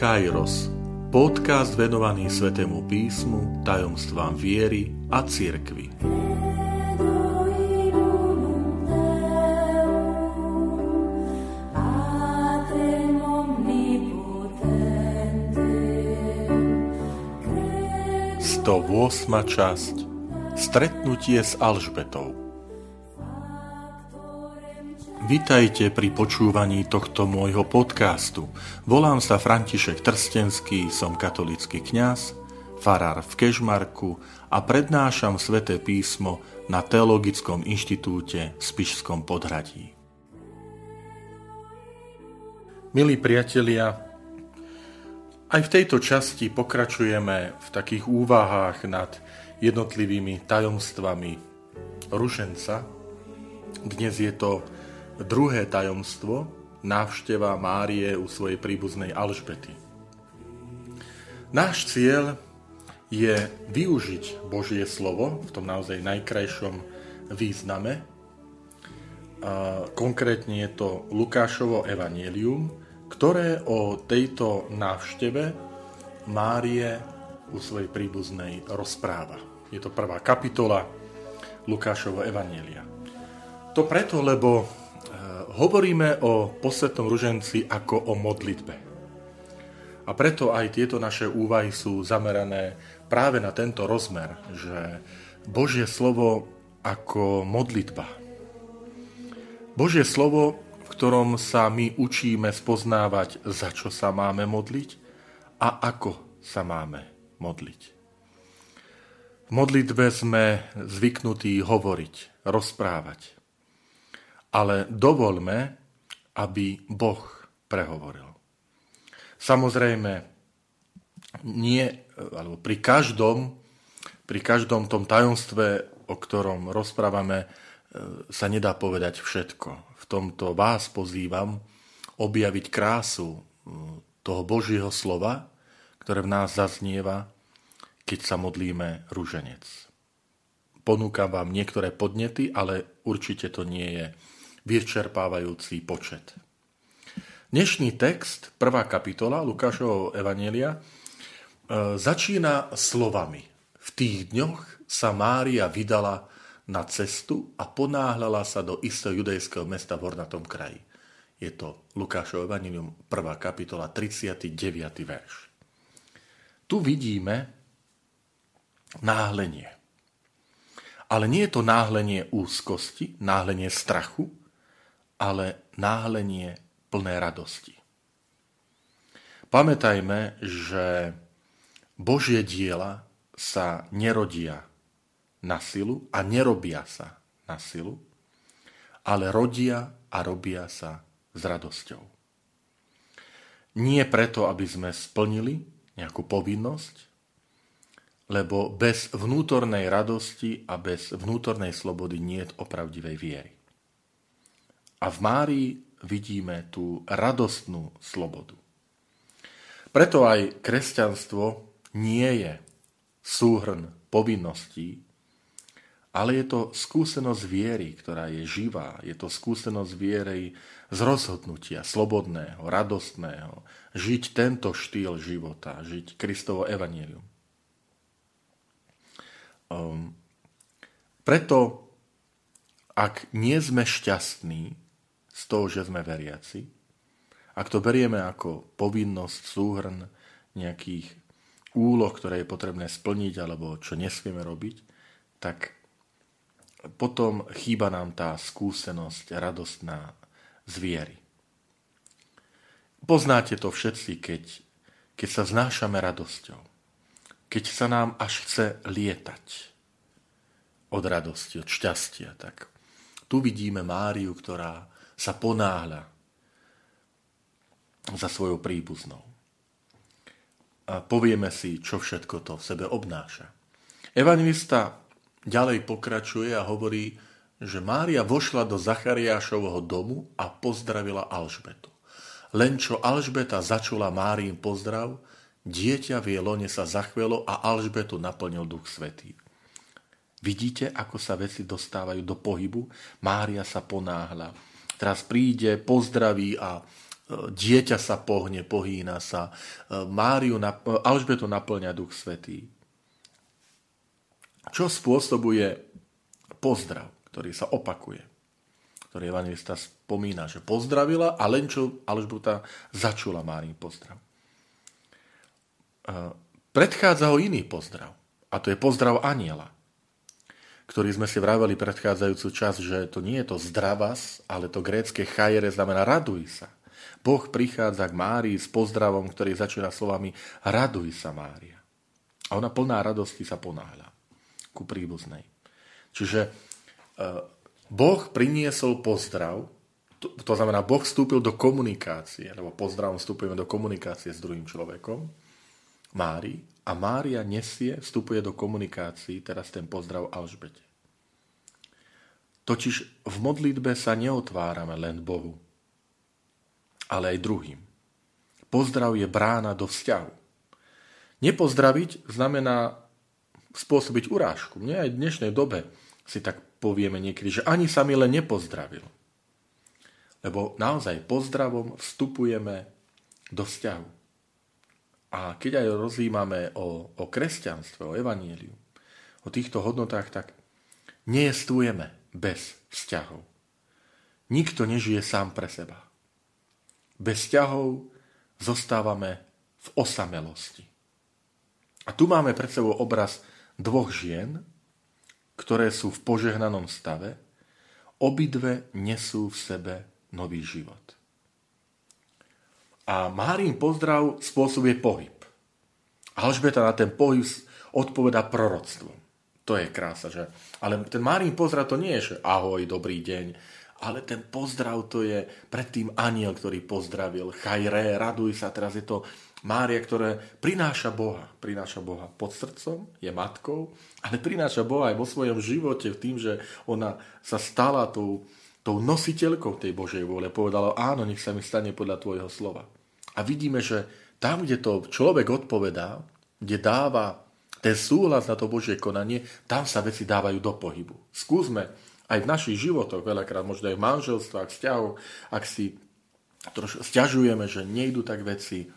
Kairos, podcast venovaný Svetému písmu, tajomstvám viery a cirkvi. Sto časť. Stretnutie s Alžbetou Vitajte pri počúvaní tohto môjho podcastu. Volám sa František Trstenský, som katolický kňaz, farár v Kežmarku a prednášam sväté písmo na Teologickom inštitúte v Spišskom podhradí. Milí priatelia, aj v tejto časti pokračujeme v takých úvahách nad jednotlivými tajomstvami ruženca. Dnes je to Druhé tajomstvo, návšteva Márie u svojej príbuznej Alžbety. Náš cieľ je využiť Božie slovo v tom naozaj najkrajšom význame. Konkrétne je to Lukášovo evanielium, ktoré o tejto návšteve Márie u svojej príbuznej rozpráva. Je to prvá kapitola Lukášovo evanielia. To preto, lebo hovoríme o posvetnom ruženci ako o modlitbe. A preto aj tieto naše úvahy sú zamerané práve na tento rozmer, že Božie slovo ako modlitba. Božie slovo, v ktorom sa my učíme spoznávať, za čo sa máme modliť a ako sa máme modliť. V modlitbe sme zvyknutí hovoriť, rozprávať ale dovolme, aby Boh prehovoril. Samozrejme, nie, alebo pri každom, pri každom tom tajomstve, o ktorom rozprávame, e, sa nedá povedať všetko. V tomto vás pozývam objaviť krásu e, toho Božieho slova, ktoré v nás zaznieva, keď sa modlíme rúženec. Ponúkam vám niektoré podnety, ale určite to nie je vyčerpávajúci počet. Dnešný text, prvá kapitola Lukášovho Evanielia, e, začína slovami. V tých dňoch sa Mária vydala na cestu a ponáhľala sa do istého judejského mesta v hornatom kraji. Je to Lukášov Evangelium, 1. kapitola, 39. verš. Tu vidíme náhlenie. Ale nie je to náhlenie úzkosti, náhlenie strachu, ale náhlenie plné radosti. Pamätajme, že Božie diela sa nerodia na silu a nerobia sa na silu, ale rodia a robia sa s radosťou. Nie preto, aby sme splnili nejakú povinnosť, lebo bez vnútornej radosti a bez vnútornej slobody nie je opravdivej viery. A v Márii vidíme tú radostnú slobodu. Preto aj kresťanstvo nie je súhrn povinností, ale je to skúsenosť viery, ktorá je živá. Je to skúsenosť viery z rozhodnutia, slobodného, radostného. Žiť tento štýl života, žiť Kristovo evanielium. Um, preto, ak nie sme šťastní, z toho, že sme veriaci, ak to berieme ako povinnosť, súhrn nejakých úloh, ktoré je potrebné splniť alebo čo nesmieme robiť, tak potom chýba nám tá skúsenosť radostná z viery. Poznáte to všetci, keď, keď sa znášame radosťou. Keď sa nám až chce lietať od radosti, od šťastia, tak tu vidíme Máriu, ktorá sa ponáhľa za svojou príbuznou. A povieme si, čo všetko to v sebe obnáša. Evangelista ďalej pokračuje a hovorí, že Mária vošla do Zachariášovho domu a pozdravila Alžbetu. Len čo Alžbeta začula Máriin pozdrav, dieťa v jej lone sa zachvelo a Alžbetu naplnil Duch Svetý. Vidíte, ako sa veci dostávajú do pohybu? Mária sa ponáhľa teraz príde, pozdraví a dieťa sa pohne, pohýna sa, Máriu, Alžbetu naplňa Duch Svetý. Čo spôsobuje pozdrav, ktorý sa opakuje? Ktorý evangelista spomína, že pozdravila a len čo Alžbeta začula Márin pozdrav. Predchádza ho iný pozdrav. A to je pozdrav aniela ktorý sme si vraveli predchádzajúcu čas, že to nie je to zdravas, ale to grécke chajere znamená raduj sa. Boh prichádza k Márii s pozdravom, ktorý začína slovami raduj sa Mária. A ona plná radosti sa ponáhľa ku príbuznej. Čiže e, Boh priniesol pozdrav, to, to znamená, Boh vstúpil do komunikácie, lebo pozdravom vstupujeme do komunikácie s druhým človekom, Mári, a Mária nesie, vstupuje do komunikácií, teraz ten pozdrav Alžbete. Totiž v modlitbe sa neotvárame len Bohu, ale aj druhým. Pozdrav je brána do vzťahu. Nepozdraviť znamená spôsobiť urážku. Mne aj v dnešnej dobe si tak povieme niekedy, že ani sa mi len nepozdravil. Lebo naozaj pozdravom vstupujeme do vzťahu. A keď aj rozímame o, o kresťanstve, o evaníliu, o týchto hodnotách, tak nejestujeme bez vzťahov. Nikto nežije sám pre seba. Bez vzťahov zostávame v osamelosti. A tu máme pred sebou obraz dvoch žien, ktoré sú v požehnanom stave, obidve nesú v sebe nový život. A Márin pozdrav spôsobuje pohyb. Alžbeta na ten pohyb odpoveda proroctvom. To je krása, že? Ale ten Márin pozdrav to nie je, že ahoj, dobrý deň, ale ten pozdrav to je predtým aniel, ktorý pozdravil. Chajre, raduj sa, teraz je to Mária, ktorá prináša Boha. Prináša Boha pod srdcom, je matkou, ale prináša Boha aj vo svojom živote v tým, že ona sa stala tou, tou nositeľkou tej Božej vôle. Povedala, áno, nech sa mi stane podľa tvojho slova. A vidíme, že tam, kde to človek odpovedá, kde dáva ten súhlas na to Božie konanie, tam sa veci dávajú do pohybu. Skúsme aj v našich životoch, veľakrát možno aj v manželstvách, vzťahoch, ak si troš, stiažujeme, že nejdu tak veci,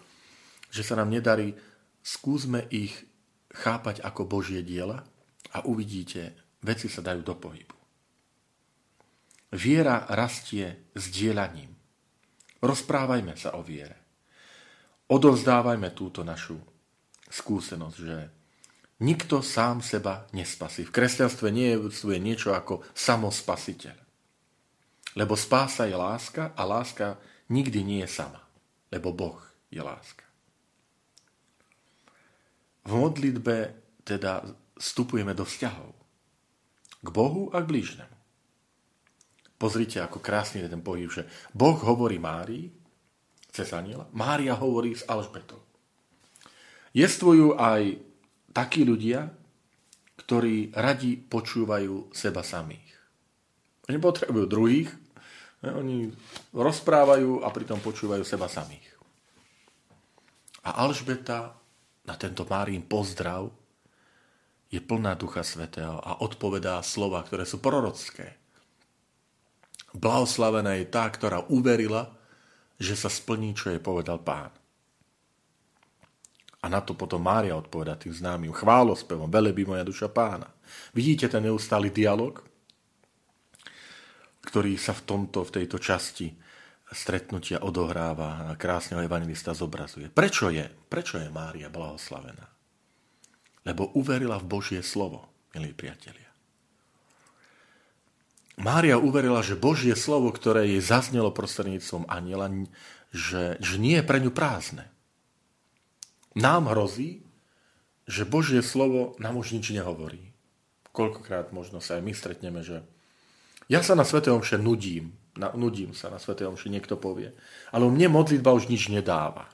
že sa nám nedarí, skúsme ich chápať ako Božie diela a uvidíte, veci sa dajú do pohybu. Viera rastie s dielaním. Rozprávajme sa o viere odovzdávajme túto našu skúsenosť, že nikto sám seba nespasí. V kresťanstve nie je niečo ako samospasiteľ. Lebo spása je láska a láska nikdy nie je sama. Lebo Boh je láska. V modlitbe teda vstupujeme do vzťahov. K Bohu a k blížnemu. Pozrite, ako krásny je ten pohyb, že Boh hovorí Márii, cez aniela. Mária hovorí s Alžbetou. Jestvujú aj takí ľudia, ktorí radi počúvajú seba samých. Oni potrebujú druhých, oni rozprávajú a pritom počúvajú seba samých. A Alžbeta na tento Márín pozdrav je plná Ducha Svetého a odpovedá slova, ktoré sú prorocké. Blahoslavená je tá, ktorá uverila, že sa splní, čo jej povedal pán. A na to potom Mária odpoveda tým známym chválospevom, velebí moja duša pána. Vidíte ten neustály dialog, ktorý sa v tomto, v tejto časti stretnutia odohráva a krásne evangelista zobrazuje. Prečo je? Prečo je Mária blahoslavená? Lebo uverila v Božie slovo, milí priatelia. Mária uverila, že Božie slovo, ktoré jej zaznelo prostredníctvom aniela, že, že nie je pre ňu prázdne. Nám hrozí, že Božie slovo nám už nič nehovorí. Koľkokrát možno sa aj my stretneme, že ja sa na Sv. Omše nudím, na, nudím sa na Sv. Omše, niekto povie. Ale mne modlitba už nič nedáva.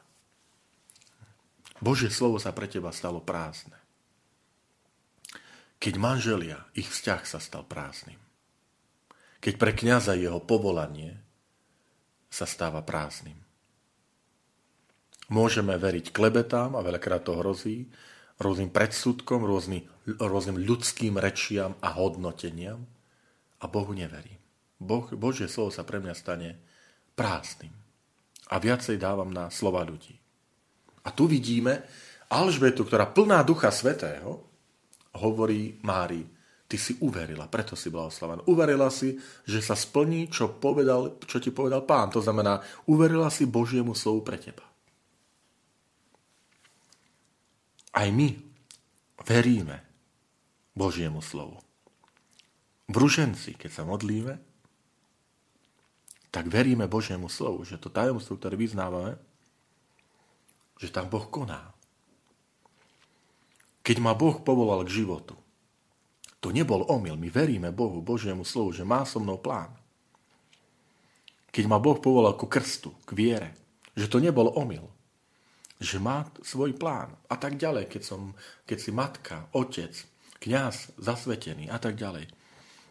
Božie slovo sa pre teba stalo prázdne. Keď manželia, ich vzťah sa stal prázdnym keď pre kniaza jeho povolanie sa stáva prázdnym. Môžeme veriť klebetám, a veľakrát to hrozí, rôznym predsudkom, rôzny, rôznym ľudským rečiam a hodnoteniam a Bohu neverím. Boh, Božie slovo sa pre mňa stane prázdnym. a viacej dávam na slova ľudí. A tu vidíme Alžbetu, ktorá plná Ducha Svetého, hovorí Mári, ty si uverila, preto si blahoslavená. Uverila si, že sa splní, čo, povedal, čo ti povedal pán. To znamená, uverila si Božiemu slovu pre teba. Aj my veríme Božiemu slovu. V ruženci, keď sa modlíme, tak veríme Božiemu slovu, že to tajomstvo, ktoré vyznávame, že tam Boh koná. Keď ma Boh povolal k životu, to nebol omyl. My veríme Bohu, Božiemu slovu, že má so mnou plán. Keď ma Boh povolal ku krstu, k viere, že to nebol omyl. Že má svoj plán a tak ďalej, keď, som, keď si matka, otec, kňaz, zasvetený a tak ďalej.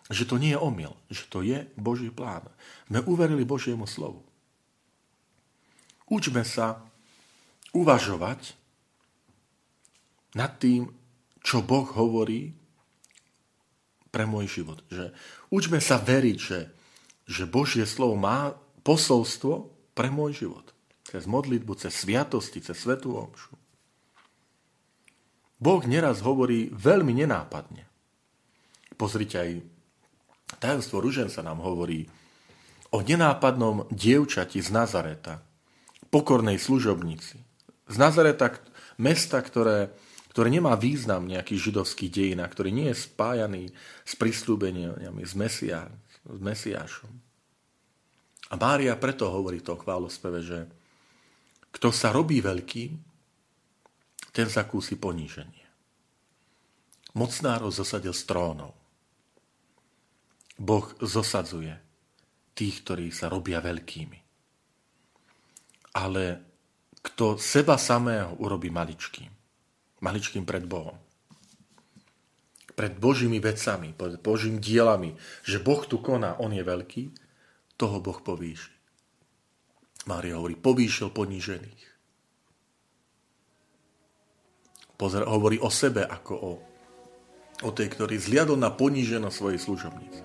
Že to nie je omyl, že to je Boží plán. Sme uverili Božiemu slovu. Učme sa uvažovať nad tým, čo Boh hovorí pre môj život. Že učme sa veriť, že, že Božie slovo má posolstvo pre môj život. Cez modlitbu, cez sviatosti, cez svetú omšu. Boh neraz hovorí veľmi nenápadne. Pozrite aj tajomstvo ruženca nám hovorí o nenápadnom dievčati z Nazareta, pokornej služobnici. Z Nazareta, mesta, ktoré ktoré nemá význam nejaký židovský dejina, ktorý nie je spájaný s pristúbeniami, s, Mesia, s Mesiášom. A Mária preto hovorí to chválospeve, že kto sa robí veľký, ten zakúsi poníženie. Mocnárov zosadil z trónov. Boh zosadzuje tých, ktorí sa robia veľkými. Ale kto seba samého urobí maličkým, maličkým pred Bohom. Pred Božími vecami, pred Božím dielami, že Boh tu koná, On je veľký, toho Boh povýši. Mária hovorí, povýšil ponížených. Pozor, hovorí o sebe ako o, o tej, ktorý zliadol na poníženosť svojej služobnice.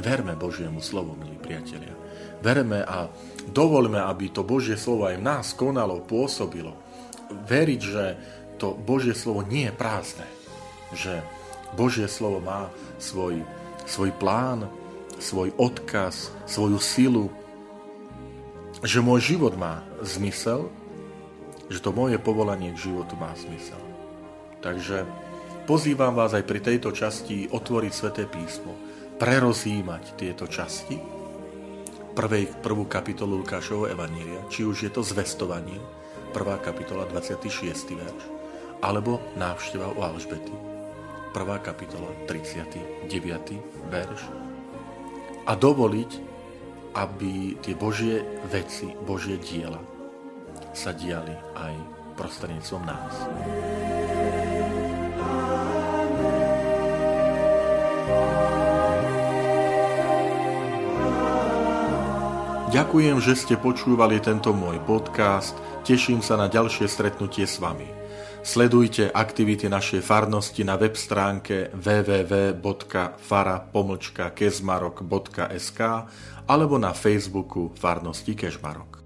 Verme Božiemu slovu, milí priatelia. Verme a dovoľme, aby to Božie slovo aj v nás konalo, pôsobilo veriť, že to Božie slovo nie je prázdne. Že Božie slovo má svoj, svoj plán, svoj odkaz, svoju silu. Že môj život má zmysel, že to moje povolanie k životu má zmysel. Takže pozývam vás aj pri tejto časti otvoriť Sveté písmo, prerozímať tieto časti, prvej, prvú kapitolu Lukášovho Evanília, či už je to zvestovanie, 1. kapitola 26. verš, alebo návšteva u Alžbety, 1. kapitola 39. verš a dovoliť, aby tie Božie veci, Božie diela sa diali aj prostredníctvom nás. Ďakujem, že ste počúvali tento môj podcast Teším sa na ďalšie stretnutie s vami. Sledujte aktivity našej farnosti na web stránke www.fara.kezmarok.sk alebo na Facebooku Farnosti Kežmarok.